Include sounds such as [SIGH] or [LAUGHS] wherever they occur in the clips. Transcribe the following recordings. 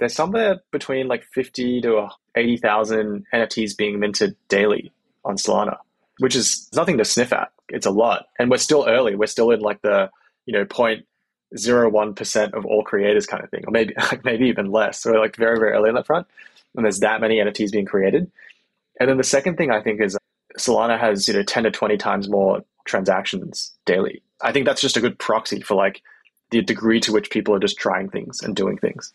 there's somewhere between like 50 to 80,000 NFTs being minted daily on Solana, which is nothing to sniff at. It's a lot. And we're still early. We're still in like the, you know, point zero one percent of all creators kind of thing, or maybe [LAUGHS] like maybe even less. So we're like very, very early on that front. And there's that many NFTs being created. And then the second thing I think is Solana has, you know, 10 to 20 times more transactions daily. I think that's just a good proxy for like the degree to which people are just trying things and doing things.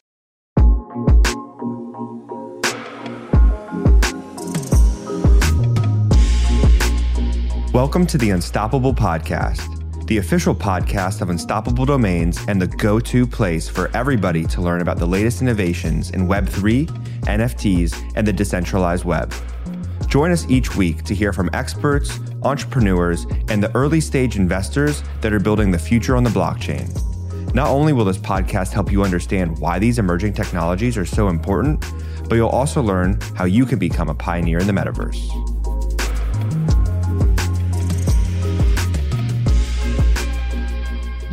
Welcome to the Unstoppable Podcast, the official podcast of Unstoppable Domains and the go to place for everybody to learn about the latest innovations in Web3, NFTs, and the decentralized web. Join us each week to hear from experts, entrepreneurs, and the early stage investors that are building the future on the blockchain. Not only will this podcast help you understand why these emerging technologies are so important, but you'll also learn how you can become a pioneer in the metaverse.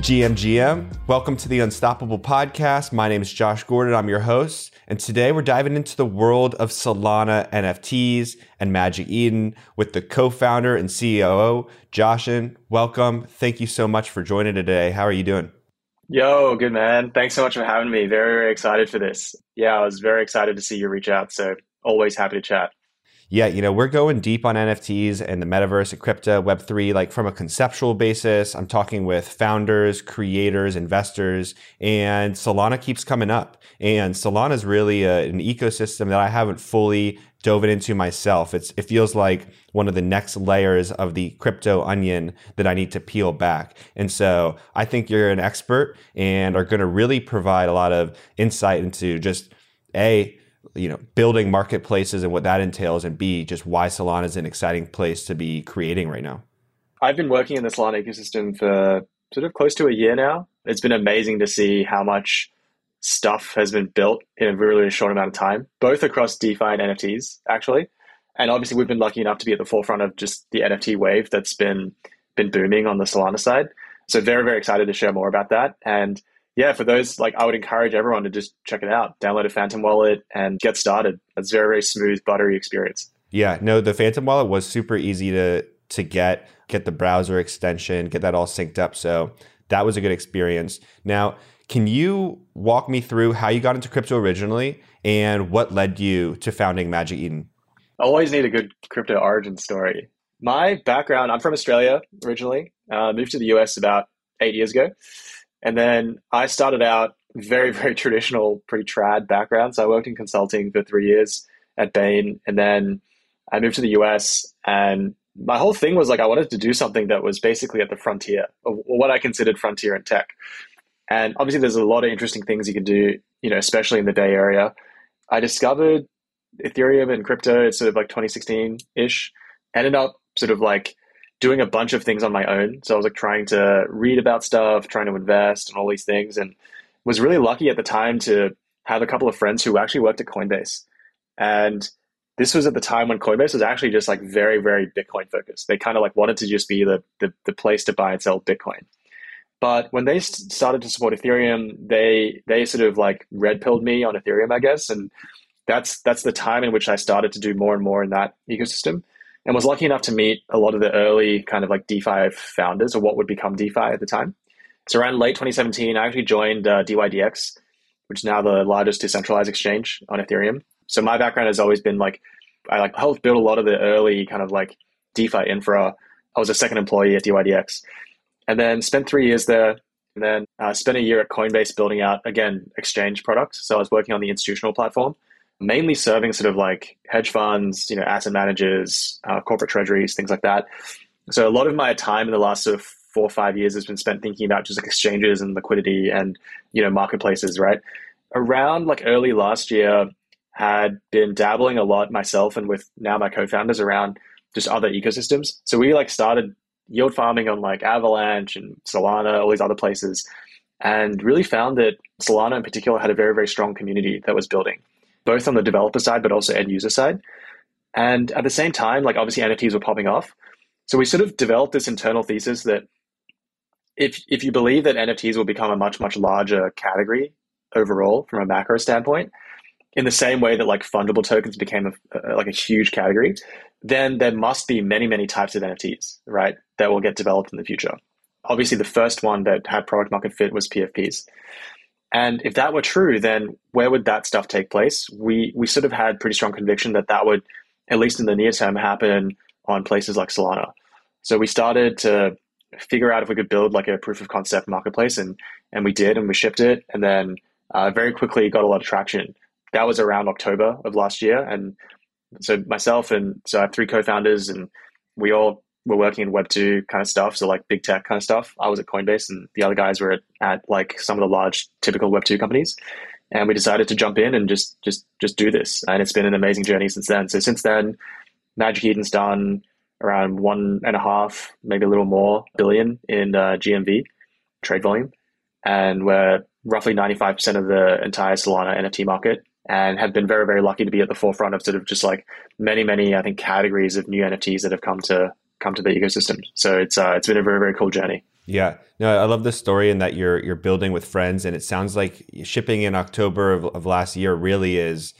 GMGM. Welcome to the Unstoppable Podcast. My name is Josh Gordon. I'm your host. And today we're diving into the world of Solana NFTs and Magic Eden with the co founder and CEO, Zhuoxun. Welcome. Thank you so much for joining today. How are you doing? Yo, good man. Thanks so much for having me. Very, very excited for this. Yeah, I was very excited to see you reach out. So always happy to chat yeah, you know, we're going deep on NFTs and the metaverse, crypto, Web3, like from a conceptual basis. I'm talking with founders, creators, investors, and Solana keeps coming up. And Solana is really a, an ecosystem that I haven't fully dove into myself. It's, it feels like one of the next layers of the crypto onion that I need to peel back. And so I think you're an expert and are going to really provide a lot of insight into just A, you know building marketplaces and what that entails and b just why solana is an exciting place to be creating right now. I've been working in the solana ecosystem for sort of close to a year now. It's been amazing to see how much stuff has been built in a really short amount of time both across defi and nfts actually. And obviously we've been lucky enough to be at the forefront of just the nft wave that's been been booming on the solana side. So very very excited to share more about that. And yeah, for those, like I would encourage everyone to just check it out, download a Phantom wallet and get started. It's very, very smooth, buttery experience. Yeah, no, the Phantom wallet was super easy to to get, get the browser extension, get that all synced up. So that was a good experience. Now, can you walk me through how you got into crypto originally and what led you to founding Magic Eden? I always need a good crypto origin story. My background, I'm from Australia originally, uh, moved to the US about eight years ago. And then I started out very, [LAUGHS] very traditional, pretty trad background. So I worked in consulting for three years at Bain. And then I moved to the US and my whole thing was like I wanted to do something that was basically at the frontier of what I considered frontier in tech. And obviously there's a lot of interesting things you can do, you know, especially in the Bay Area. I discovered Ethereum and crypto, it's sort of like 2016-ish. Ended up sort of like doing a bunch of things on my own. So I was like trying to read about stuff, trying to invest and all these things and was really lucky at the time to have a couple of friends who actually worked at Coinbase. And this was at the time when Coinbase was actually just like very, very Bitcoin focused. They kind of like wanted to just be the, the, the place to buy and sell Bitcoin. But when they started to support Ethereum, they they sort of like red pilled me on Ethereum, I guess, and that's that's the time in which I started to do more and more in that ecosystem and was lucky enough to meet a lot of the early kind of like DeFi founders or what would become DeFi at the time. So around late 2017, I actually joined uh, DYDX, which is now the largest decentralized exchange on Ethereum. So my background has always been like I like helped build a lot of the early kind of like DeFi infra. I was a second employee at DYDX, and then spent three years there. And then uh, spent a year at Coinbase building out again exchange products. So I was working on the institutional platform mainly serving sort of like hedge funds, you know, asset managers, uh, corporate treasuries, things like that. So a lot of my time in the last sort of four or five years has been spent thinking about just like exchanges and liquidity and you know marketplaces, right? Around like early last year, had been dabbling a lot myself and with now my co-founders around just other ecosystems. So we like started yield farming on like Avalanche and Solana, all these other places, and really found that Solana in particular had a very very strong community that was building both on the developer side, but also end user side. And at the same time, like obviously NFTs were popping off. So we sort of developed this internal thesis that if if you believe that NFTs will become a much, much larger category overall from a macro standpoint, in the same way that like fungible tokens became a, a, like a huge category, then there must be many, many types of NFTs, right, that will get developed in the future. Obviously, the first one that had product market fit was PFPs. And if that were true, then where would that stuff take place? We we sort of had pretty strong conviction that that would, at least in the near term, happen on places like Solana. So we started to figure out if we could build like a proof of concept marketplace, and and we did, and we shipped it, and then uh, very quickly got a lot of traction. That was around October of last year, and so myself and so I have three co-founders, and we all were working in Web two kind of stuff, so like big tech kind of stuff. I was at Coinbase, and the other guys were at, at like some of the large typical Web two companies. And we decided to jump in and just just just do this, and it's been an amazing journey since then. So since then, Magic Eden's done around one and a half, maybe a little more billion in uh, GMV trade volume, and we're roughly ninety five percent of the entire Solana NFT market and have been very, very lucky to be at the forefront of sort of just like many, many, I think, categories of new NFTs that have come to come to the ecosystem. So it's uh, it's been a very, very cool journey. Yeah, no, I love this story and that you're you're building with friends, and it sounds like shipping in October of, of last year really is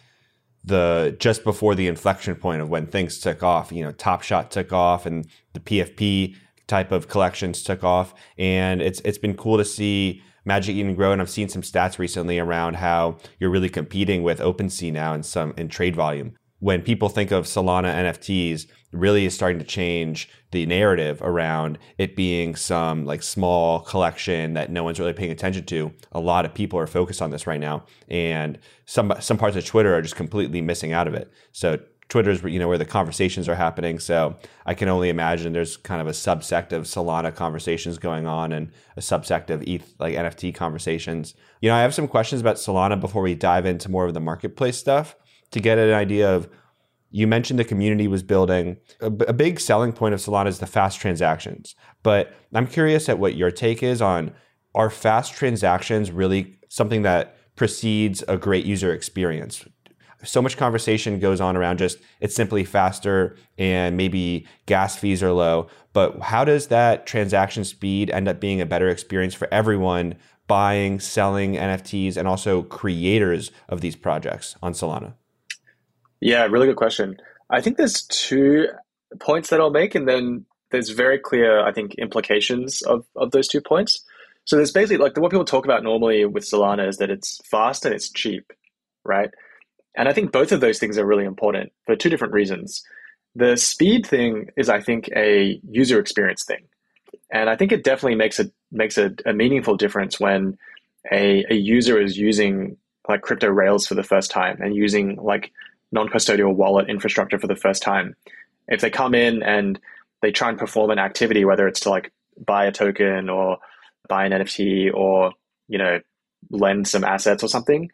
the just before the inflection point of when things took off. You know, Top Shot took off, and the PFP type of collections took off, and it's it's been cool to see Magic Eden grow. And I've seen some stats recently around how you're really competing with OpenSea now in some in trade volume. When people think of Solana NFTs, really is starting to change the narrative around it being some like small collection that no one's really paying attention to. A lot of people are focused on this right now, and some some parts of Twitter are just completely missing out of it. So Twitter's you know where the conversations are happening. So I can only imagine there's kind of a subsect of Solana conversations going on and a subsect of ETH like NFT conversations. You know, I have some questions about Solana before we dive into more of the marketplace stuff to get an idea of. You mentioned the community was building. A, big selling point of Solana is the fast transactions. But I'm curious at what your take is on are fast transactions really something that precedes a great user experience? so much conversation goes on around just it's simply faster and maybe gas fees are low. But how does that transaction speed end up being a better experience for everyone buying, selling NFTs, and also creators of these projects on Solana? Yeah, really good question. I think there's two points that I'll make, and then there's very clear, I think, implications of, of those two points. So there's basically like what people talk about normally with Solana is that it's fast and it's cheap, right? And I think both of those things are really important for two different reasons. The speed thing is, I think, a user experience thing. And I think it definitely makes a makes a, a meaningful difference when a, a user is using like crypto rails for the first time and using like non-custodial wallet infrastructure for the first time. If they come in and they try and perform an activity, whether it's to like buy a token or buy an NFT or, you know, lend some assets or something,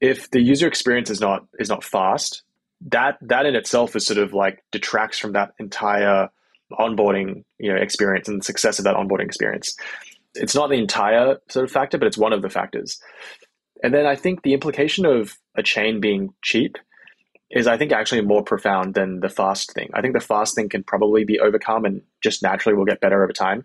if the user experience is not is not fast, that that in itself is sort of like detracts from that entire onboarding you know experience and the success of that onboarding experience. It's not the entire sort of factor, but it's one of the factors. And then I think the implication of a chain being cheap is I think actually more profound than the fast thing. I think the fast thing can probably be overcome and just naturally will get better over time.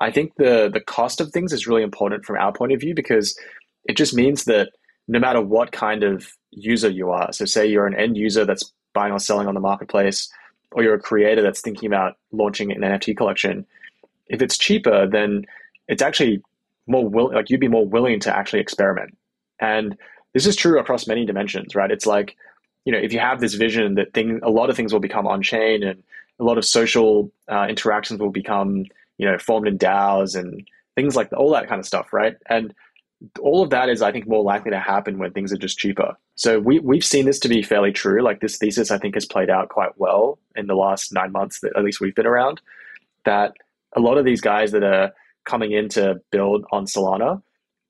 I think the the cost of things is really important from our point of view because it just means that no matter what kind of user you are. So, say you're an end user that's buying or selling on the marketplace, or you're a creator that's thinking about launching an NFT collection. If it's cheaper, then it's actually more will like you'd be more willing to actually experiment. And this is true across many dimensions, right? It's like, you know, if you have this vision that thing, a lot of things will become on chain and a lot of social uh, interactions will become, you know, formed in DAOs and things like all that kind of stuff, right? And all of that is, I think, more likely to happen when things are just cheaper. So we, we've seen this to be fairly true. Like this thesis, I think, has played out quite well in the last nine months that at least we've been around. That a lot of these guys that are coming in to build on Solana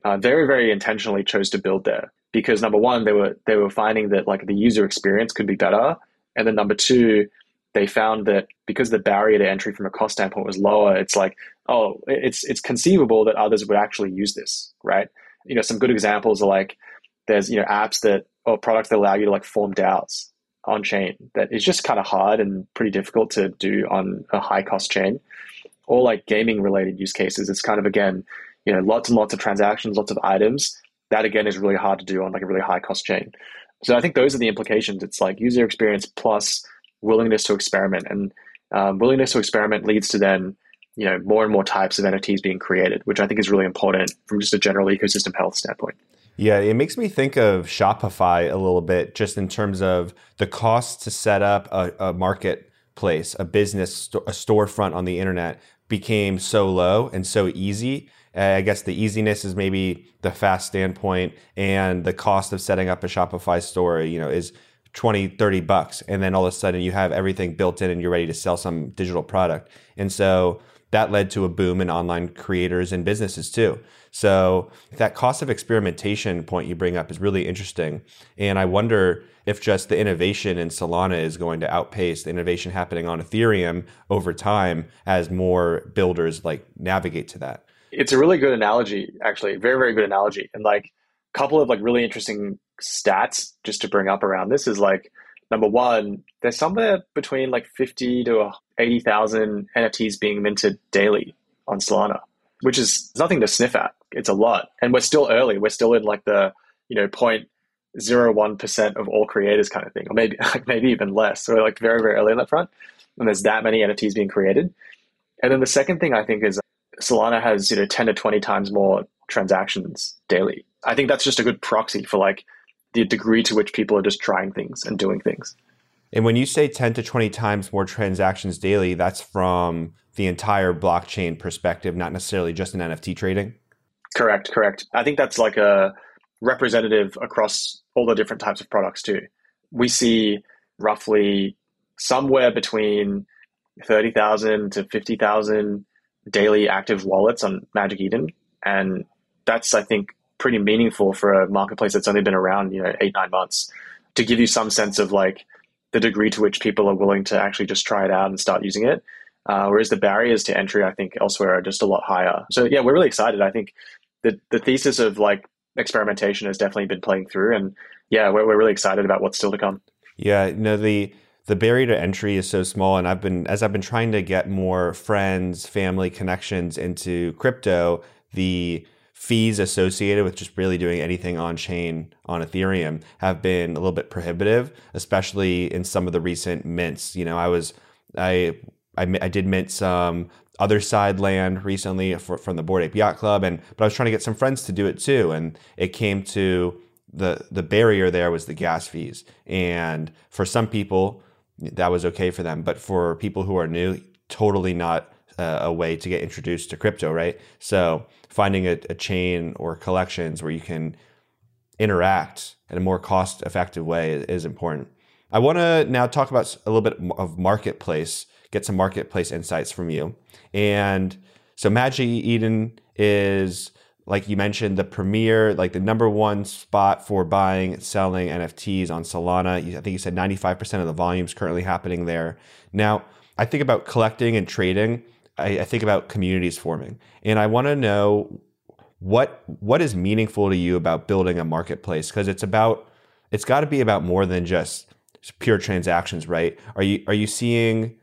uh, very, very intentionally chose to build there because number one, they were they were finding that like the user experience could be better, and then number two, they found that because the barrier to entry from a cost standpoint was lower, it's like, oh, it's it's conceivable that others would actually use this, right? you know, some good examples are like there's, you know, apps that or products that allow you to like form DAOs on chain that is just kind of hard and pretty difficult to do on a high cost chain. Or like gaming related use cases. It's kind of again, you know, lots and lots of transactions, lots of items, that again is really hard to do on like a really high cost chain. So I think those are the implications. It's like user experience plus willingness to experiment, and um, willingness to experiment leads to then you know more and more types of NFTs being created, which I think is really important from just a general ecosystem health standpoint. Yeah, it makes me think of Shopify a little bit, just in terms of the cost to set up a, a marketplace, a business, a storefront on the internet became so low and so easy. Uh, I guess the easiness is maybe the fast standpoint, and the cost of setting up a Shopify store, you know, is 20, 30 bucks. And then all of a sudden you have everything built in and you're ready to sell some digital product. And so that led to a boom in online creators and businesses too. So that cost of experimentation point you bring up is really interesting. And I wonder if just the innovation in Solana is going to outpace the innovation happening on Ethereum over time as more builders like navigate to that. It's a really good analogy, actually. Very, very good analogy. And like a couple of like really interesting stats just to bring up around this is like number one, there's somewhere between like 50 to 80,000 NFTs being minted daily on Solana, which is nothing to sniff at. It's a lot. And we're still early. We're still in like the, you know, point zero one percent of all creators kind of thing, or maybe [LAUGHS] like maybe even less. So we're like very, very early on that front. And there's that many NFTs being created. And then the second thing I think is Solana has, you know, 10 to 20 times more transactions daily. I think that's just a good proxy for like the degree to which people are just trying things and doing things. And when you say 10 to 20 times more transactions daily, that's from the entire blockchain perspective, not necessarily just in NFT trading? Correct, correct. I think that's like a representative across all the different types of products too. We see roughly somewhere between 30,000 to 50,000 daily active wallets on Magic Eden. And that's, I think, pretty meaningful for a marketplace that's only been around, you know, eight, nine months to give you some sense of like the degree to which people are willing to actually just try it out and start using it. Uh, whereas the barriers to entry, I think, elsewhere are just a lot higher. So yeah, we're really excited. I think the the thesis of like experimentation has definitely been playing through, and yeah, we're we're really excited about what's still to come. Yeah, no the the barrier to entry is so small, and I've been as I've been trying to get more friends, family connections into crypto. The fees associated with just really doing anything on chain on Ethereum have been a little bit prohibitive, especially in some of the recent mints. You know, I was I I, I did mint some Otherside land recently for, from the Bored Ape Yacht Club, and but I was trying to get some friends to do it too, and it came to the the barrier there was the gas fees, and for some people that was okay for them, but for people who are new, totally not uh, a way to get introduced to crypto, right? So finding a, a chain or collections where you can interact in a more cost effective way is, is important. I want to now talk about a little bit of marketplace, get some marketplace insights from you. And so Magic Eden is like you mentioned, the premier, like the number one spot for buying, selling NFTs on Solana. I think you said 95% of the volume is currently happening there. Now, I think about collecting and trading. I, I think about communities forming, and I want to know what what is meaningful to you about building a marketplace because it's about it's got to be about more than just pure transactions, right? Are you are you seeing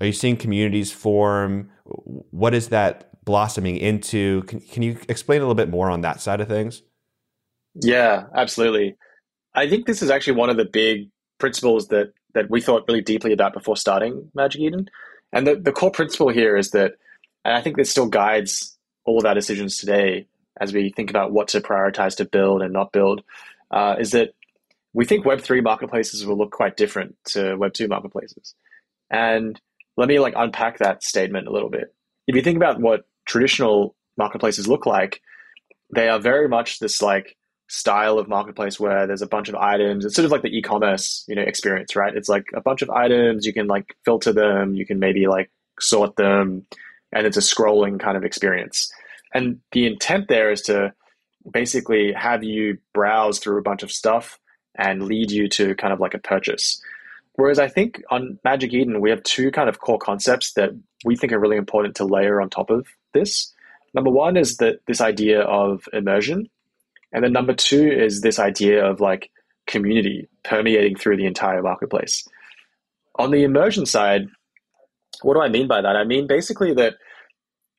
are you seeing communities form? What is that blossoming into? Can, can you explain a little bit more on that side of things? Yeah, absolutely. I think this is actually one of the big principles that that we thought really deeply about before starting Magic Eden. And the, the core principle here is that, and I think this still guides all of our decisions today as we think about what to prioritize to build and not build, uh, is that we think Web3 marketplaces will look quite different to Web2 marketplaces. And let me like unpack that statement a little bit. If you think about what traditional marketplaces look like, they are very much this like style of marketplace where there's a bunch of items. It's sort of like the e-commerce, you know, experience, right? It's like a bunch of items. You can like filter them. You can maybe like sort them, and it's a scrolling kind of experience. And the intent there is to basically have you browse through a bunch of stuff and lead you to kind of like a purchase. Whereas I think on Magic Eden, we have two kind of core concepts that we think are really important to layer on top of this. Number one is that this idea of immersion, and then number two is this idea of like community permeating through the entire marketplace. On the immersion side, what do I mean by that? I mean basically that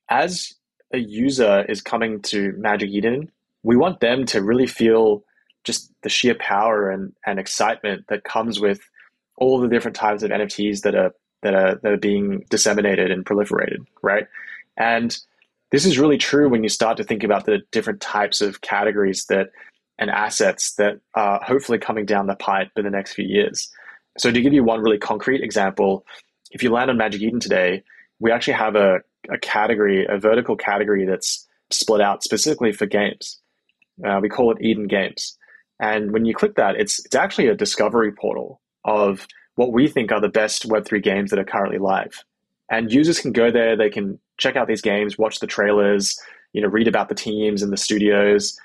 as a user is coming to Magic Eden we want them to really feel just the sheer power and, and excitement that comes with all the different types of NFTs that are that are that are being disseminated and proliferated, right? And this is really true when you start to think about the different types of categories that and assets that are hopefully coming down the pipe in the next few years. So to give you one really concrete example, if you land on Magic Eden today, we actually have a, a category, a vertical category that's split out specifically for games. Uh, we call it Eden Games. And when you click that, it's it's actually a discovery portal of what we think are the best Web3 games that are currently live. And users can go there, they can check out these games, watch the trailers, you know, read about the teams and the studios,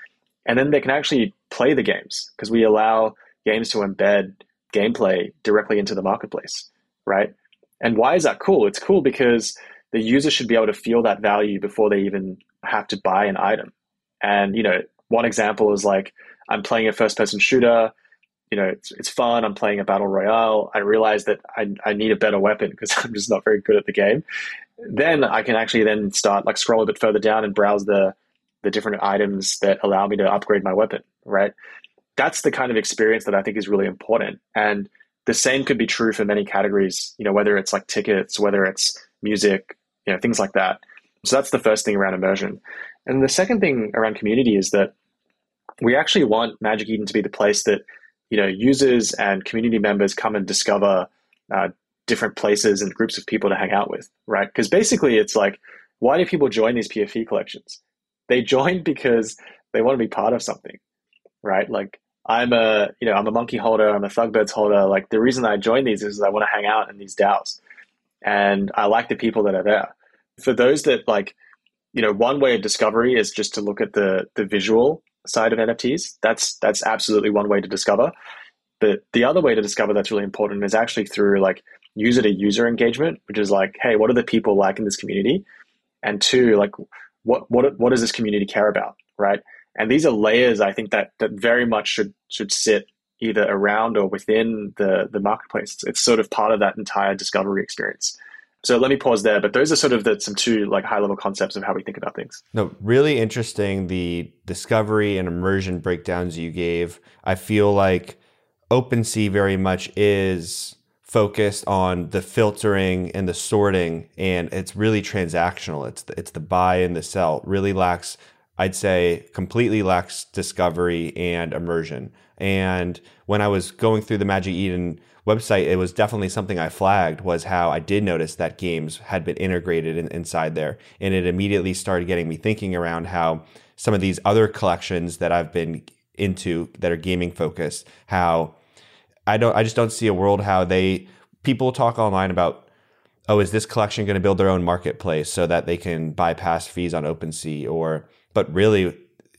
and then they can actually play the games because we allow games to embed gameplay directly into the marketplace, right? And why is that cool? It's cool because the user should be able to feel that value before they even have to buy an item. And you know, one example is like I'm playing a first person shooter, you know, it's, it's fun. I'm playing a battle royale. I realize that I, I need a better weapon [LAUGHS] because I'm just not very good at the game. Then I can actually then start like scroll a bit further down and browse the the different items that allow me to upgrade my weapon, right? That's the kind of experience that I think is really important. And the same could be true for many categories, you know, whether it's like tickets, whether it's music, you know, things like that. So that's the first thing around immersion. And the second thing around community is that we actually want Magic Eden to be the place that you know users and community members come and discover uh, different places and groups of people to hang out with, right? Because basically, it's like, why do people join these PFP collections? They join because they want to be part of something, right? Like I'm a you know I'm a monkey holder, I'm a Thugbirdz holder. Like the reason I join these is I want to hang out in these DAOs, and I like the people that are there. For those that like, you know, one way of discovery is just to look at the the visual side of NFTs. That's that's absolutely one way to discover. But the other way to discover that's really important is actually through like user to user engagement, which is like, hey, what are the people like in this community? And two, like what what what does this community care about, right? And these are layers I think that that very much should should sit either around or within the the marketplace. It's sort of part of that entire discovery experience. So let me pause there. But those are sort of the, some two like high level concepts of how we think about things. No, really interesting. The discovery and immersion breakdowns you gave. I feel like OpenSea very much is focused on the filtering and the sorting, and it's really transactional. It's the, it's the buy and the sell. Really lacks, I'd say, completely lacks discovery and immersion. And when I was going through the Magic Eden website, it was definitely something I flagged was how I did notice that games had been integrated in, inside there. And it immediately started getting me thinking around how some of these other collections that I've been into that are gaming focused, how I don't, I just don't see a world how they, people talk online about, oh, is this collection going to build their own marketplace so that they can bypass fees on OpenSea or, but really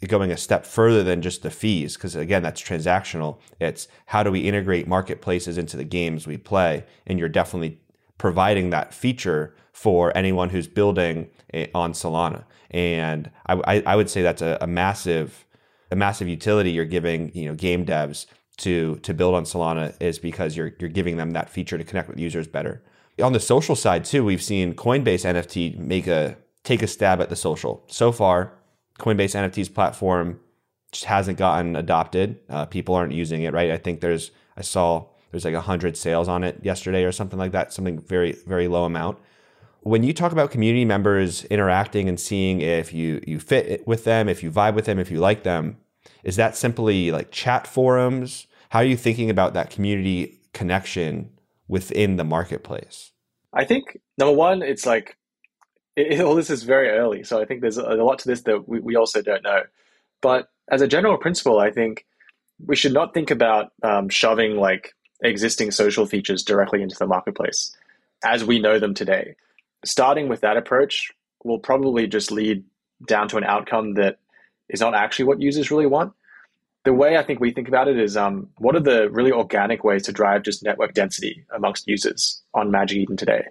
going a step further than just the fees, because again, that's transactional. It's how do we integrate marketplaces into the games we play? And you're definitely providing that feature for anyone who's building eh, on Solana. And I, I would say that's a, a massive, a massive utility you're giving, you know, game devs to to build on Solana is because you're you're giving them that feature to connect with users better. On the social side too, we've seen Coinbase NFT make a take a stab at the social. So far, Coinbase NFTs platform just hasn't gotten adopted. Uh, people aren't using it, right? I think there's I saw there's like hundred sales on it yesterday or something like that, something very very low amount. When you talk about community members interacting and seeing if you you fit with them, if you vibe with them, if you like them, is that simply like chat forums? How are you thinking about that community connection within the marketplace? I think number one, it's like it, all this is very early, so I think there's a, lot to this that we, we also don't know. But as a general principle, I think we should not think about um, shoving like existing social features directly into the marketplace as we know them today. Starting with that approach will probably just lead down to an outcome that is not actually what users really want. The way I think we think about it is um, what are the really organic ways to drive just network density amongst users on Magic Eden today?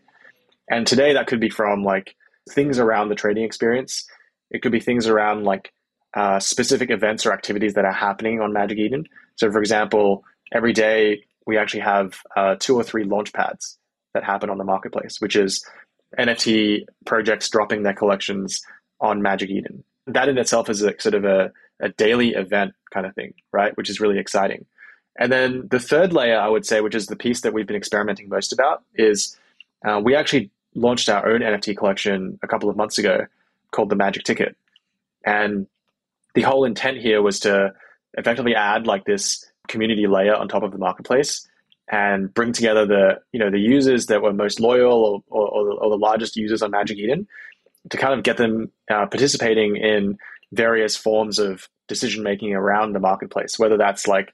And today that could be from like things around the trading experience. It could be things around like uh, specific events or activities that are happening on Magic Eden. So, for example, every day we actually have uh, two or three launch pads that happen on the marketplace, which is NFT projects dropping their collections on Magic Eden. That in itself is a sort of a, a daily event kind of thing, right? Which is really exciting. And then the third layer, I would say, which is the piece that we've been experimenting most about, is uh, we actually launched our own NFT collection a couple of months ago called the Magic Ticket. And the whole intent here was to effectively add like this community layer on top of the marketplace and bring together the you know the users that were most loyal or, or, or the largest users on Magic Eden to kind of get them uh, participating in various forms of decision making around the marketplace, whether that's like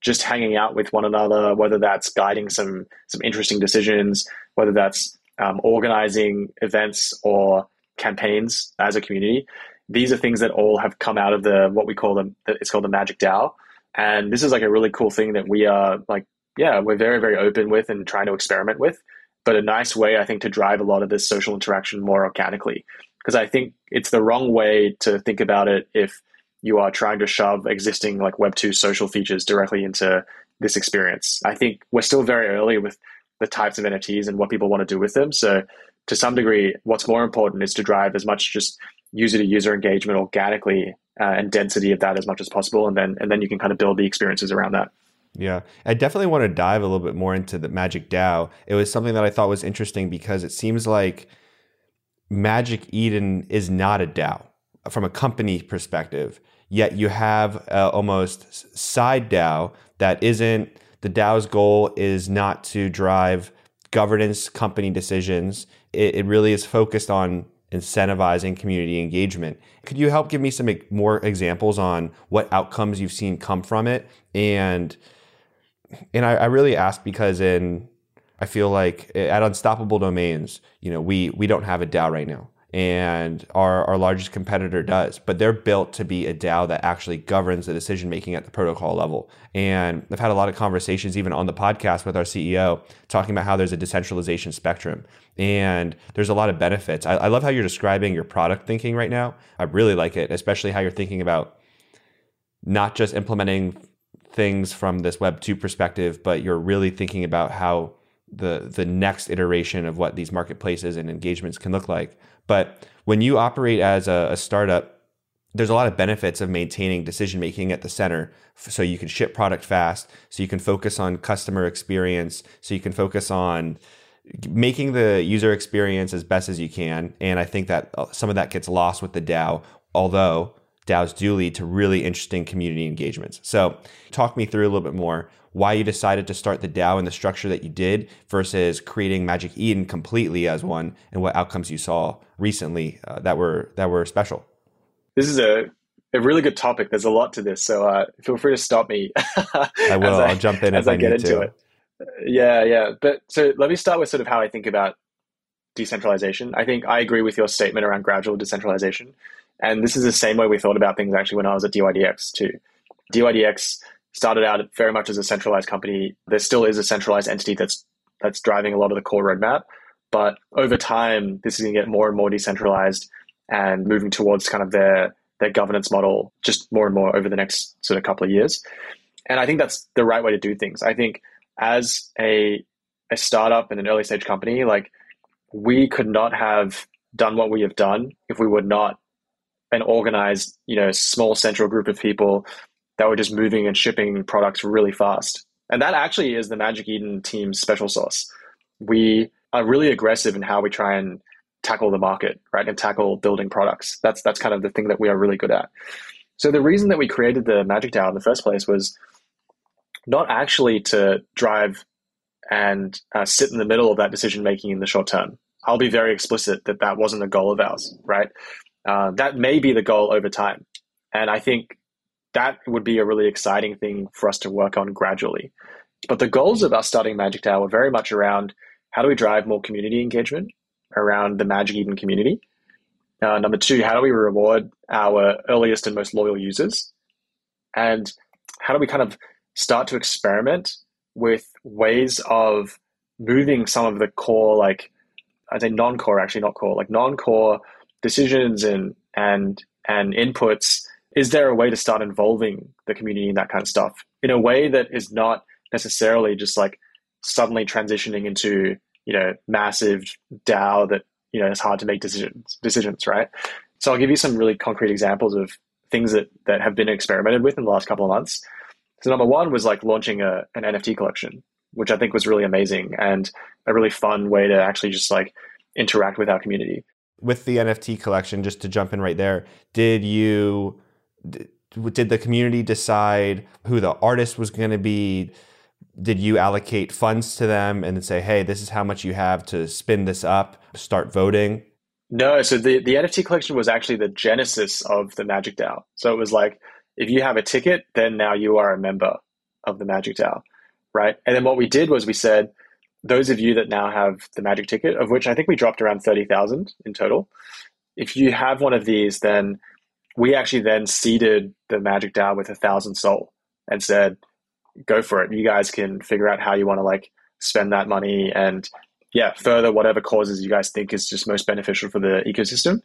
just hanging out with one another, whether that's guiding some some interesting decisions, whether that's um, organizing events or campaigns as a community. These are things that all have come out of the what we call them. It's called the Magic DAO, and this is like a really cool thing that we are like, yeah, we're very very open with and trying to experiment with. But a nice way, I think, to drive a lot of this social interaction more organically, because I think it's the wrong way to think about it if you are trying to shove existing like Web two social features directly into this experience. I think we're still very early with the types of NFTs and what people want to do with them. So to some degree, what's more important is to drive as much just user to user engagement organically uh, and density of that as much as possible, and then and then you can kind of build the experiences around that. Yeah, I definitely want to dive a little bit more into the Magic DAO. It was something that I thought was interesting because it seems like Magic Eden is not a DAO from a company perspective. Yet you have uh, almost side DAO that isn't the DAO's goal is not to drive governance company decisions. It, it really is focused on incentivizing community engagement. Could you help give me some more examples on what outcomes you've seen come from it? And and I, I really ask because in I feel like eh, at Unstoppable Domains, you know, we we don't have a DAO right now and our, our largest competitor does, but they're built to be a DAO that actually governs the decision making at the protocol level. And I've had a lot of conversations, even on the podcast with our CEO, talking about how there's a decentralization spectrum and there's a lot of benefits. I, I love how you're describing your product thinking right now. I really like it, especially how you're thinking about not just implementing things from this Web 2 perspective, but you're really thinking about how the the next iteration of what these marketplaces and engagements can look like. But when you operate as a, a startup, there's a lot of benefits of maintaining decision making at the center. So you can ship product fast so you can focus on customer experience so you can focus on making the user experience as best as you can. And i think that uh, some of that gets lost with the dao although daos do lead to really interesting community engagements. So talk me through a little bit more why you decided to start the DAO and the structure that you did versus creating Magic Eden completely as one, and what outcomes you saw recently uh, that were that were special. This is a a really good topic. There's a lot to this, so uh, feel free to stop me. [LAUGHS] I will. I, will jump in as I, I get into to. it. Yeah, yeah. But so let me start with sort of how I think about decentralization. I think I agree with your statement around gradual decentralization, and this is the same way we thought about things actually when I was at DYDX too. DYDX started out very much as a centralized company. There still is a centralized entity that's that's driving a lot of the core roadmap. But over time, this is going to get more and more decentralized and moving towards kind of their their governance model just more and more over the next sort of couple of years. And I think that's the right way to do things. I think as a a startup and an early stage company, like we could not have done what we have done if we were not an organized, you know, small central group of people that were just moving and shipping products really fast. And that actually is the Magic Eden team's special sauce. We are really aggressive in how we try and tackle the market, right? And tackle building products. That's that's kind of the thing that we are really good at. So the reason that we created the Magic DAO in the first place was not actually to drive and uh, sit in the middle of that decision making in the short term. I'll be very explicit that that wasn't a goal of ours, right? Uh, that may be the goal over time, and I think that would be a really exciting thing for us to work on gradually. But the goals of us starting Magic DAO were very much around how do we drive more community engagement around the Magic Eden community? Uh, number two, how do we reward our earliest and most loyal users? And how do we kind of start to experiment with ways of moving some of the core, like I'd say non-core, actually not core, like non-core decisions and and and inputs is there a way to start involving the community in that kind of stuff in a way that is not necessarily just like suddenly transitioning into you know massive DAO that you know it's hard to make decisions decisions right. So I'll give you some really concrete examples of things that that have been experimented with in the last couple of months. So number one was like launching a, an NFT collection, which I think was really amazing and a really fun way to actually just like interact with our community. With the NFT collection, just to jump in right there, did you did the community decide who the artist was going to be? Did you allocate funds to them and say, "Hey, this is how much you have to spin this up, start voting"? No, so the, the NFT collection was actually the genesis of the Magic DAO. So it was like, if you have a ticket, then now you are a member of the Magic DAO, right? And then what we did was we said, those of you that now have the Magic ticket, of which I think we dropped around 30,000 in total, if you have one of these, then we actually then seeded the Magic DAO with a thousand SOL and said, go for it. You guys can figure out how you want to like spend that money and yeah, further whatever causes you guys think is just most beneficial for the ecosystem.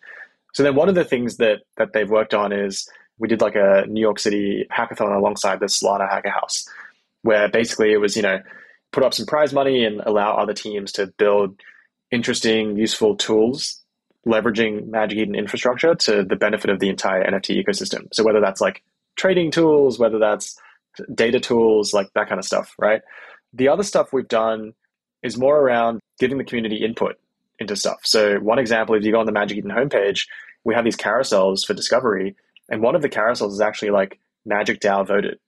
So then one of the things that that they've worked on is we did like a New York City hackathon alongside the Solana Hacker House, where basically it was, you know, put up some prize money and allow other teams to build interesting, useful tools leveraging Magic Eden infrastructure to the benefit of the entire NFT ecosystem. So whether that's like trading tools, whether that's data tools, like that kind of stuff, right? The other stuff we've done is more around giving the community input into stuff. So one example, if you go on the Magic Eden homepage, we have these carousels for discovery, and one of the carousels is actually like Magic DAO voted,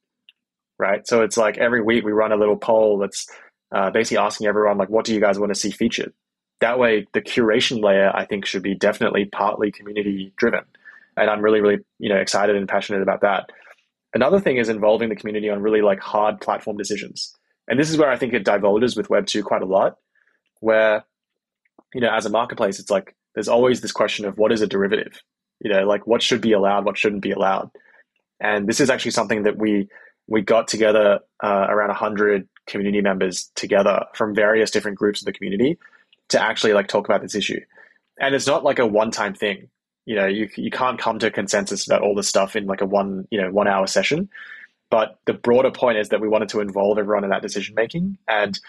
right? So it's like every week we run a little poll that's uh, basically asking everyone like, what do you guys want to see featured? That way, the curation layer I think should be definitely partly community driven, and I'm really really you know excited and passionate about that. Another thing is involving the community on really like hard platform decisions, and this is where I think it divulges with Web two quite a lot where you know as a marketplace it's like there's always this question of what is a derivative? You know like what should be allowed what shouldn't be allowed? And this is actually something that we we got together uh, around 100 community members together from various different groups of the community to actually like talk about this issue. And it's not like a one-time thing. You know you, you can't come to a consensus about all this stuff in like a one you know one hour session. But the broader point is that we wanted to involve everyone in that decision making and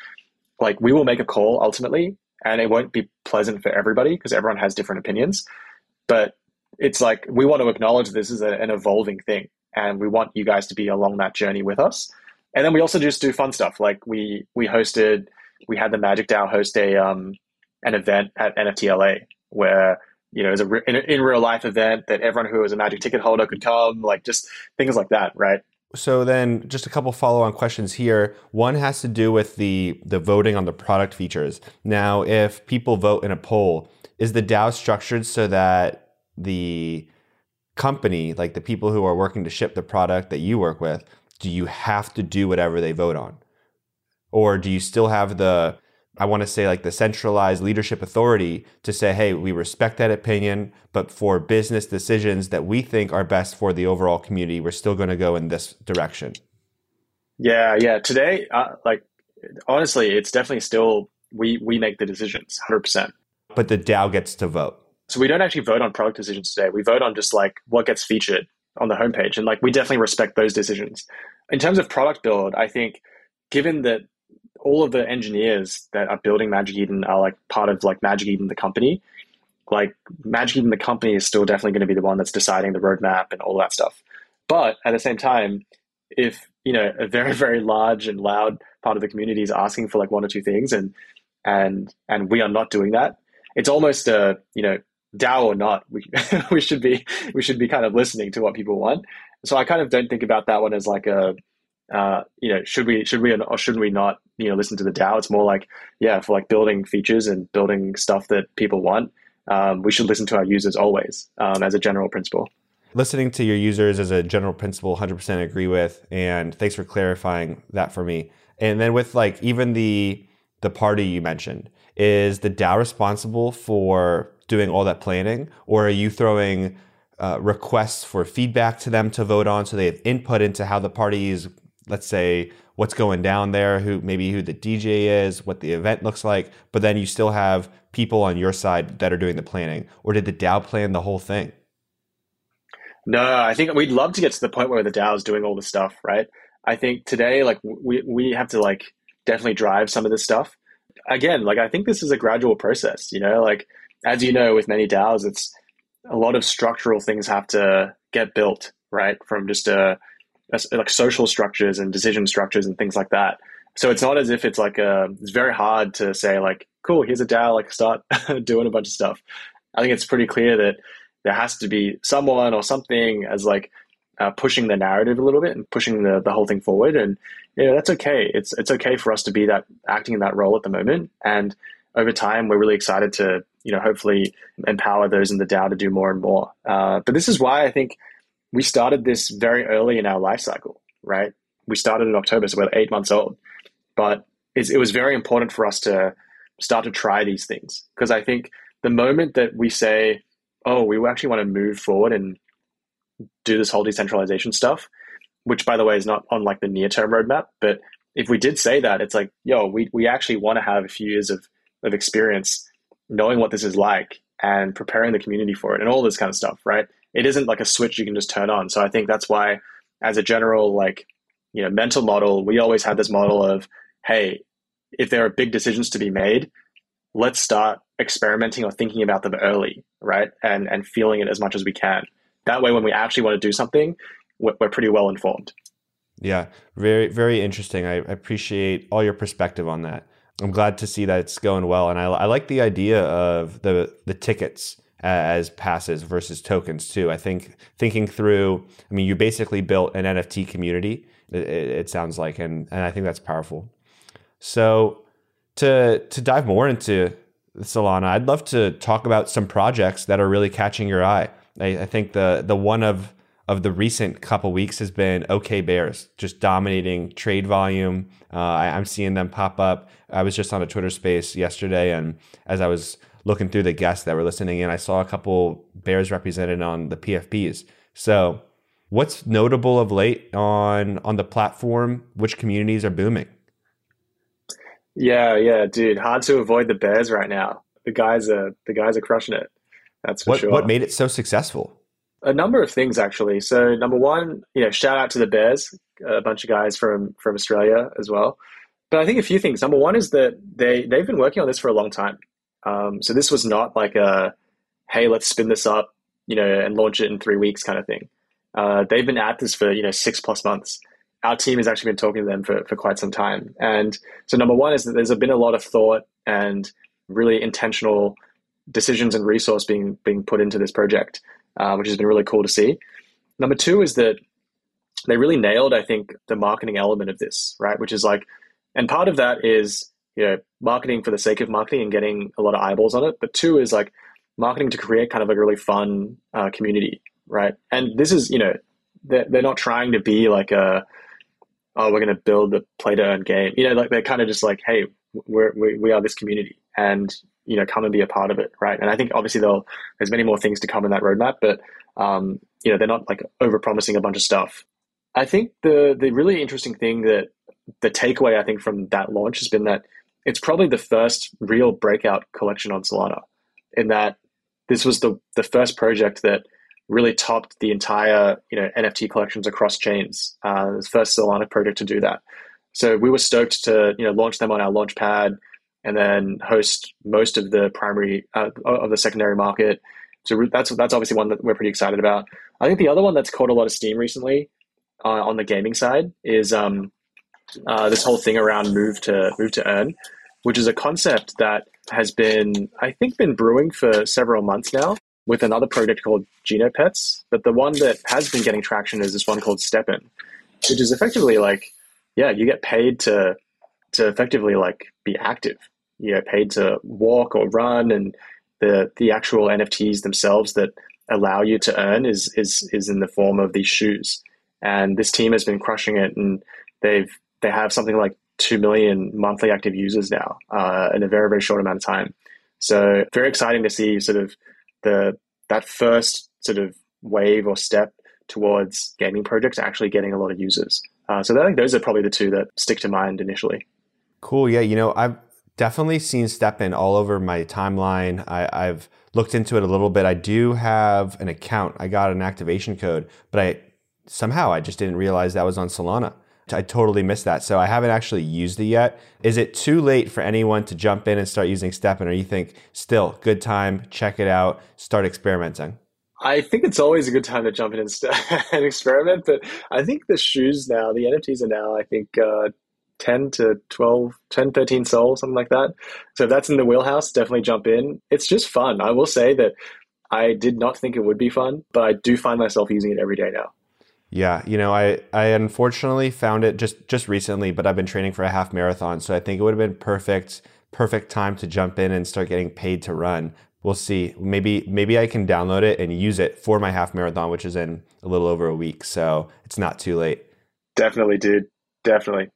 like we will make a call ultimately and it won't be pleasant for everybody because everyone has different opinions. But it's like we want to acknowledge this is a, an evolving thing and we want you guys to be along that journey with us. And then we also just do fun stuff. Like we we hosted we had the magic dao host a um an event at nftla where you know was a in, in real life event that everyone who was a magic ticket holder could come like just things like that right? So then just a couple follow-on questions here. One has to do with the the voting on the product features. Now if people vote in a poll is the dao structured so that the company like the people who are working to ship the product that you work with do you have to do whatever they vote on? Or do you still have the I want to say like the centralized leadership authority to say, hey, we respect that opinion, but for business decisions that we think are best for the overall community, we're still going to go in this direction. Yeah, yeah. Today, uh, like honestly, it's definitely still we we make the decisions, hundred percent. But the DAO gets to vote. So we don't actually vote on product decisions today. We vote on just like what gets featured on the homepage, and like we definitely respect those decisions. In terms of product build, I think given that all of the engineers that are building Magic Eden are like part of like Magic Eden, the company. Like Magic Eden, the company is still definitely going to be the one that's deciding the roadmap and all that stuff. But at the same time, if you know a very [LAUGHS] very large and loud part of the community is asking for like one or two things, and and and we are not doing that, it's almost a you know DAO or not, we [LAUGHS] we should be we should be kind of listening to what people want. So I kind of don't think about that one as like a uh, you know, should we should we or shouldn't we not, you know, listen to the DAO? It's more like, yeah, for like building features and building stuff that people want, um, we should listen to our users always um, as a general principle. Listening to your users as a general principle, 100% agree with, and thanks for clarifying that for me. And then with like even the the party you mentioned, is the DAO responsible for doing all that planning, or are you throwing uh, requests for feedback to them to vote on so they have input into how the party is let's say what's going down there, who maybe who the DJ is, what the event looks like, but then you still have people on your side that are doing the planning. Or did the DAO plan the whole thing? No, I think we'd love to get to the point where the DAO is doing all the stuff, right? I think today, like we we have to like definitely drive some of this stuff. Again, like I think this is a gradual process, you know, like as you know, with many DAOs, it's a lot of structural things have to get built right? From just a, like social structures and decision structures and things like that. So it's not as if it's like a, it's very hard to say like, cool, here's a DAO, like start [LAUGHS] doing a bunch of stuff. I think it's pretty clear that there has to be someone or something as like uh, pushing the narrative a little bit and pushing the, the whole thing forward. And you know, that's okay. It's it's okay for us to be that acting in that role at the moment. And over time, we're really excited to you know hopefully empower those in the DAO to do more and more. Uh, but this is why I think we started this very early in our life cycle. Right, we started in October, so we're eight months old. But it was very important for us to start to try these things because I think the moment that we say, "Oh, we actually want to move forward and do this whole decentralization stuff," which by the way is not on like the near term roadmap, but if we did say that, it's like, yo, we, we actually want to have a few years of, of experience knowing what this is like and preparing the community for it and all this kind of stuff, right? It isn't like a switch you can just turn on. So I think that's why, as a general, like, you know, mental model, we always had this model of, hey, if there are big decisions to be made, let's start experimenting or thinking about them early, right? And and feeling it as much as we can. That way, when we actually want to do something, we're, pretty well informed. Yeah, very very interesting. I appreciate all your perspective on that. I'm glad to see that it's going well, and I, I like the idea of the the tickets as passes versus tokens too. I think thinking through. I mean, you basically built an NFT community. It, it sounds like, and and I think that's powerful. So to to dive more into Solana, I'd love to talk about some projects that are really catching your eye. I, I think the the one of of the recent couple weeks has been OK Bears, just dominating trade volume. Uh, I, am seeing them pop up. I was just on a Twitter space yesterday, and as I was looking through the guests that were listening in, I saw a couple Bears represented on the PFPs. So, what's notable of late on on the platform? Which communities are booming? Yeah, yeah, dude, hard to avoid the Bears right now. The guys are the guys are crushing it. That's for what, sure. What made it so successful? a number of things actually. So number one, you know, shout out to the Bears, a bunch of guys from from Australia as well. But I think a few things. Number one is that they they've been working on this for a long time. Um, so this was not like a hey, let's spin this up, you know, and launch it in three weeks kind of thing. Uh, they've been at this for you know six plus months. Our team has actually been talking to them for, for quite some time. And so number one is that there's been a lot of thought and really intentional decisions and resource being being put into this project uh, which has been really cool to see. Number two is that they really nailed, I think, the marketing element of this, right? Which is like, and part of that is, you know, marketing for the sake of marketing and getting a lot of eyeballs on it. But two is like marketing to create kind of a really fun uh, community, right? And this is, you know, they're, they're not trying to be like a, oh, we're going to build the play to earn game. You know, like they're kind of just like, hey, we're, we, we are this community. And you know come and be a part of it right and i think obviously there's many more things to come in that roadmap but um, you know they're not like over promising a bunch of stuff i think the the really interesting thing that the takeaway i think from that launch has been that it's probably the first real breakout collection on solana in that this was the the first project that really topped the entire you know nft collections across chains uh, the first solana project to do that so we were stoked to you know launch them on our launch pad and then host most of the primary uh, of the secondary market. So that's that's obviously one that we're pretty excited about. I think the other one that's caught a lot of steam recently uh, on the gaming side is um, uh, this whole thing around move to move to earn, which is a concept that has been I think been brewing for several months now with another project called Genopets. But the one that has been getting traction is this one called STEPN, which is effectively like, yeah, you get paid to to effectively like be active you get paid to walk or run, and the the actual NFTs themselves that allow you to earn is is is in the form of these shoes. And this team has been crushing it, and they've they have something like two million monthly active users now uh, in a very very short amount of time. So very exciting to see sort of the that first sort of wave or step towards gaming projects actually getting a lot of users. Uh, so I think those are probably the two that stick to mind initially. Cool. Yeah. You know, I've definitely seen STEPN all over my timeline. I, have looked into it a little bit. I do have an account. I got an activation code, but I somehow I just didn't realize that was on Solana. I totally missed that. So I haven't actually used it yet. Is it too late for anyone to jump in and start using STEPN, or you think still good time, check it out, start experimenting? I think it's always a good time to jump in and, st- [LAUGHS] and experiment. But I think the shoes now, the NFTs are now, I think, uh, 10 to 12, 10, 13 SOL, something like that. So if that's in the wheelhouse, definitely jump in. It's just fun. I will say that I did not think it would be fun, but I do find myself using it every day now. Yeah, you know, I I unfortunately found it just just recently, but I've been training for a half marathon, so I think it would have been perfect perfect time to jump in and start getting paid to run. We'll see. Maybe maybe I can download it and use it for my half marathon, which is in a little over a week, so it's not too late. Definitely, dude. Definitely.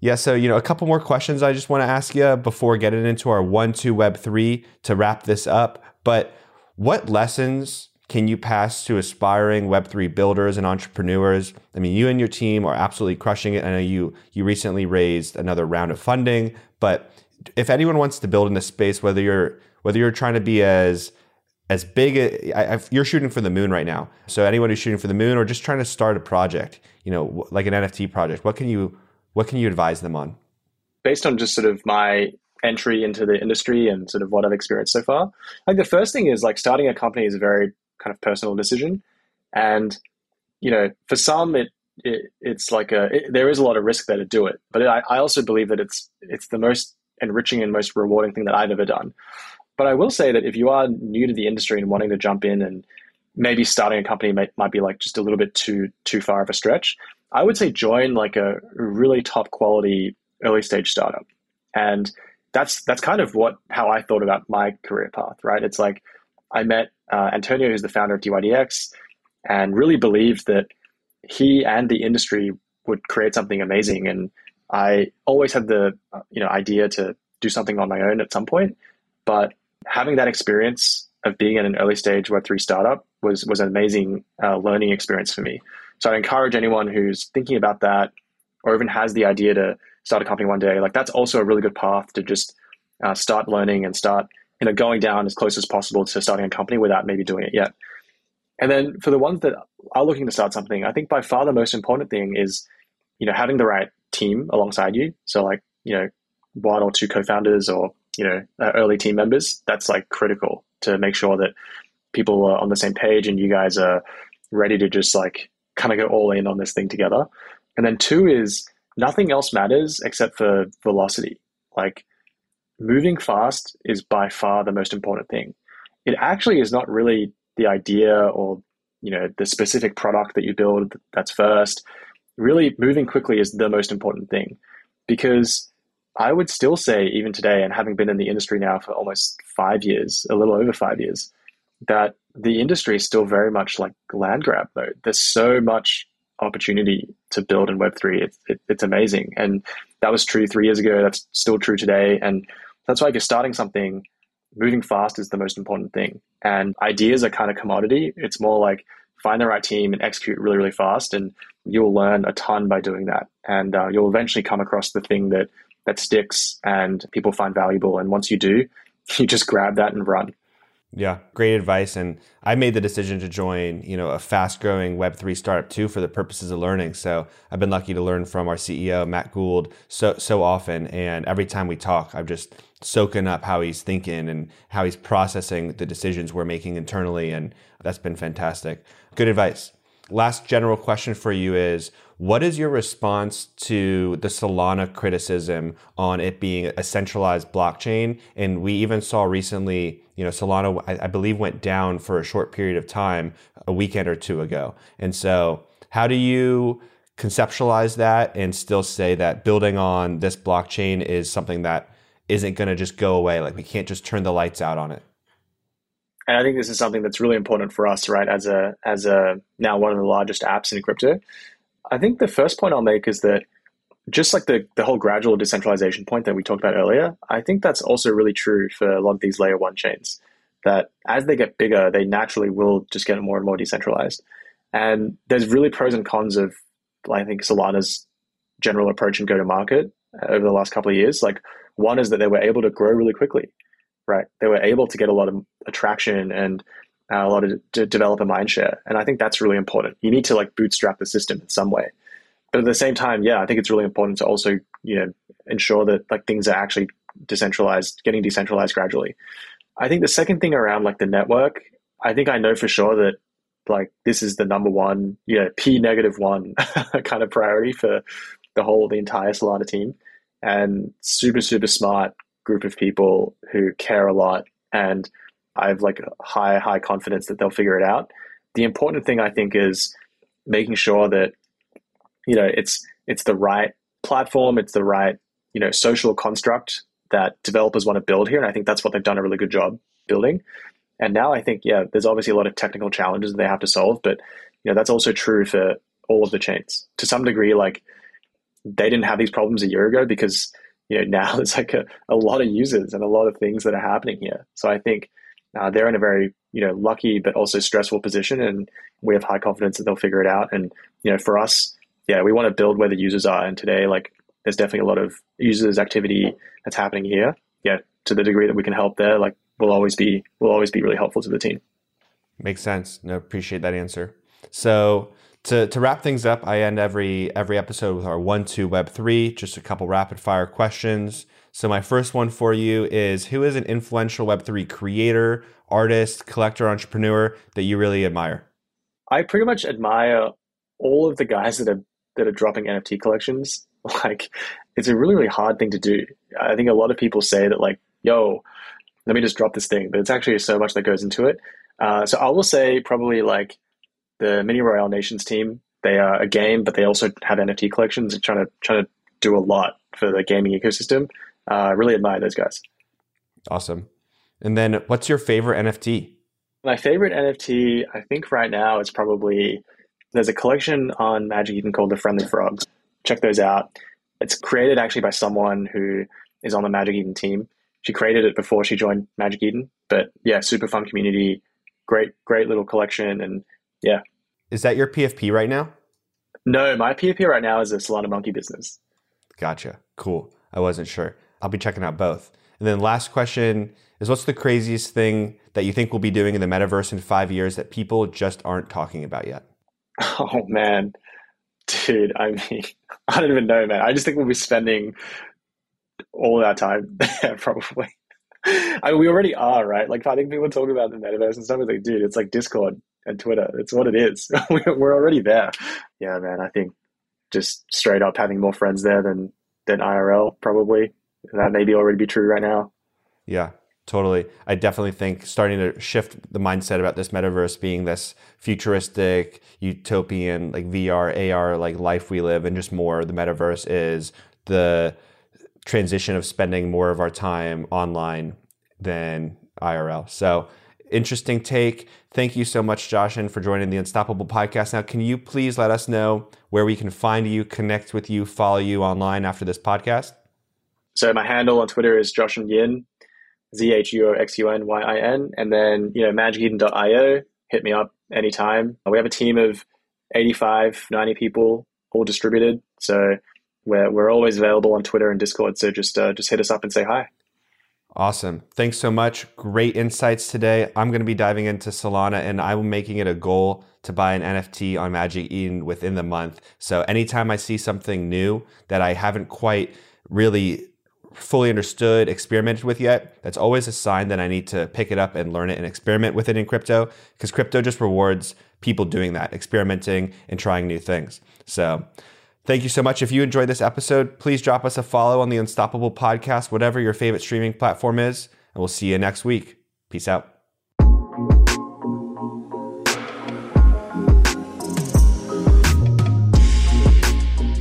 Yeah, so you know, a couple more questions I just want to ask you before getting into our one two web three to wrap this up. But what lessons can you pass to aspiring Web3 builders and entrepreneurs? I mean, you and your team are absolutely crushing it. I know you you recently raised another round of funding, but if anyone wants to build in this space, whether you're whether you're trying to be as as big, I, you're shooting for the moon right now. So anyone who's shooting for the moon or just trying to start a project, you know, like an NFT project, what can you what can you advise them on? Based on just sort of my entry into the industry and sort of what I've experienced so far, like the first thing is like starting a company is very kind of personal decision. And, you know, for some, it, it it's like a, it, there is a lot of risk there to do it. But it, I, I also believe that it's, it's the most enriching and most rewarding thing that I've ever done. But I will say that if you are new to the industry and wanting to jump in and maybe starting a company might, might be like just a little bit too too far of a stretch, I would say join like a really top quality early stage startup. And that's that's kind of what how I thought about my career path, right? It's like I met uh, Antonio, who's the founder of DYDX, and really believed that he and the industry would create something amazing. And I always had the you know idea to do something on my own at some point, but having that experience of being in an early stage Web3 startup was was an amazing uh, learning experience for me. So I encourage anyone who's thinking about that or even has the idea to start a company one day, like that's also a really good path to just uh, start learning and start you know going down as close as possible to starting a company without maybe doing it yet. And then for the ones that are looking to start something, I think by far the most important thing is you know having the right team alongside you. So like you know one or two co-founders or you know uh, early team members. That's like critical to make sure that people are on the same page and you guys are ready to just like kind of go all in on this thing together. And then two is nothing else matters except for velocity. Like moving fast is by far the most important thing. It actually is not really the idea or you know the specific product that you build that's first. Really moving quickly is the most important thing because I would still say even today and having been in the industry now for almost 5 years, a little over 5 years, that the industry is still very much like land grab mode. There's so much opportunity to build in Web3. It's, it, it's amazing. And that was true three years ago. That's still true today. And that's why if you're starting something, moving fast is the most important thing. And ideas are kind of commodity. It's more like find the right team and execute really, really fast. And you'll learn a ton by doing that. And uh, you'll eventually come across the thing that, that sticks and people find valuable. And once you do, [LAUGHS] you just grab that and run. Yeah, great advice. And I made the decision to join, you know, a fast growing Web3 startup too for the purposes of learning. So I've been lucky to learn from our CEO, Matt Gould, so so often. And every time we talk, I'm just soaking up how he's thinking and how he's processing the decisions we're making internally. And that's been fantastic. Good advice. Last general question for you is what is your response to the Solana criticism on it being a centralized blockchain? And we even saw recently, you know, Solana, I, I believe, went down for a short period of time a weekend or two ago. And so, how do you conceptualize that and still say that building on this blockchain is something that isn't going to just go away? Like, we can't just turn the lights out on it and I think this is something that's really important for us, right? As a as a now one of the largest apps in crypto, I think the first point I'll make is that just like the, the whole gradual decentralization point that we talked about earlier, I think that's also really true for a lot of these layer one chains. That as they get bigger, they naturally will just get more and more decentralized. And there's really pros and cons of, I think, Solana's general approach and go to market over the last couple of years. Like, one is that they were able to grow really quickly, right? They were able to get a lot of attraction and uh, a lot of d- developer mindshare. And I think that's really important. You need to like bootstrap the system in some way. But at the same time, yeah, I think it's really important to also, you know, ensure that like things are actually decentralized, getting decentralized gradually. I think the second thing around like the network, I think I know for sure that like this is the number one, you know, P negative one [LAUGHS] kind of priority for the whole, the entire Solana team. And super, super smart group of people who care a lot. And I have like high, high confidence that they'll figure it out. The important thing I think is making sure that, you know, it's, it's the right platform, it's the right, you know, social construct that developers want to build here. And I think that's what they've done a really good job building. And now I think, yeah, there's obviously a lot of technical challenges that they have to solve, but you know, that's also true for all of the chains. To some degree, like they didn't have these problems a year ago because, you know, [LAUGHS] now there's like a, a lot of users and a lot of things that are happening here. So I think uh, they're in a very, you know, lucky but also stressful position and we have high confidence that they'll figure it out. And, you know, for us, yeah, we want to build where the users are. And today, like, there's definitely a lot of users activity that's happening here. Yeah, to the degree that we can help there, like will always be will always be really helpful to the team. Makes sense. No, appreciate that answer. So to, to wrap things up, I end every every episode with our one two web three, just a couple rapid fire questions. So my first one for you is who is an influential web three creator, artist, collector, entrepreneur that you really admire? I pretty much admire all of the guys that are that are dropping NFT collections. [LAUGHS] Like it's a really, really hard thing to do. I think a lot of people say that like, yo, let me just drop this thing, but it's actually so much that goes into it. Uh, so I will say probably like the Mini Royale Nations team. They are a game, but they also have NFT collections and trying to trying to do a lot for the gaming ecosystem. Uh, I uh, really admire those guys. Awesome. And then, what's your favorite NFT? My favorite NFT, I think right now, is probably there's a collection on Magic Eden called the Friendly Frogs. Check those out. It's created actually by someone who is on the Magic Eden team she created it before she joined Magic Eden. But yeah, super fun community, great, great little collection, and yeah. Is that your PFP right now? No, my PFP right now is a Solana Monkey business. Gotcha. Cool. I wasn't sure. I'll be checking out both. And then last question is what's the craziest thing that you think we'll be doing in the metaverse in five years that people just aren't talking about yet? [LAUGHS] Oh man. Dude, I mean, [LAUGHS] I don't even know, man. I just think we'll be spending all our time [LAUGHS] there, probably. I mean, we already are, right? Like, I think people talk about the metaverse and stuff. It's like, dude, it's like Discord and Twitter. It's what it is. We're already there. Yeah, man. I think just straight up having more friends there than than IRL, probably. That maybe already be true right now. Yeah, totally. I definitely think starting to shift the mindset about this metaverse being this futuristic, utopian, like VR, AR, like life we live, and just more. The metaverse is the transition of spending more of our time online than IRL. So interesting take. Thank you so much, Zhuoxun, for joining the Unstoppable podcast. Now, can you please let us know where we can find you, connect with you, follow you online after this podcast? So my handle on Twitter is Zhuoxun Yin, Z H U O X U N Y I N, and then you know magiceden.io. Hit me up anytime. We have a team of 85, 90 people, all distributed. So we're, we're always available on Twitter and Discord. So just uh, just hit us up and say hi. Awesome. Thanks so much. Great insights today. I'm going to be diving into Solana and I'm making it a goal to buy an NFT on Magic Eden within the month. So anytime I see something new that I haven't quite really fully understood, experimented with yet, that's always a sign that I need to pick it up and learn it and experiment with it in crypto because crypto just rewards people doing that, experimenting and trying new things. So Thank you so much. If you enjoyed this episode, please drop us a follow on the Unstoppable podcast, whatever your favorite streaming platform is, and we'll see you next week. Peace out.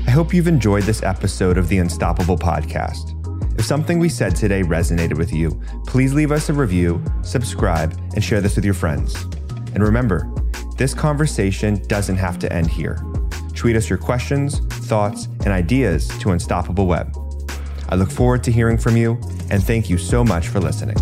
I hope you've enjoyed this episode of the Unstoppable podcast. If something we said today resonated with you, please leave us a review, subscribe, and share this with your friends. And remember, this conversation doesn't have to end here. Tweet us your questions, thoughts, and ideas to Unstoppable Web. I look forward to hearing from you, and thank you so much for listening.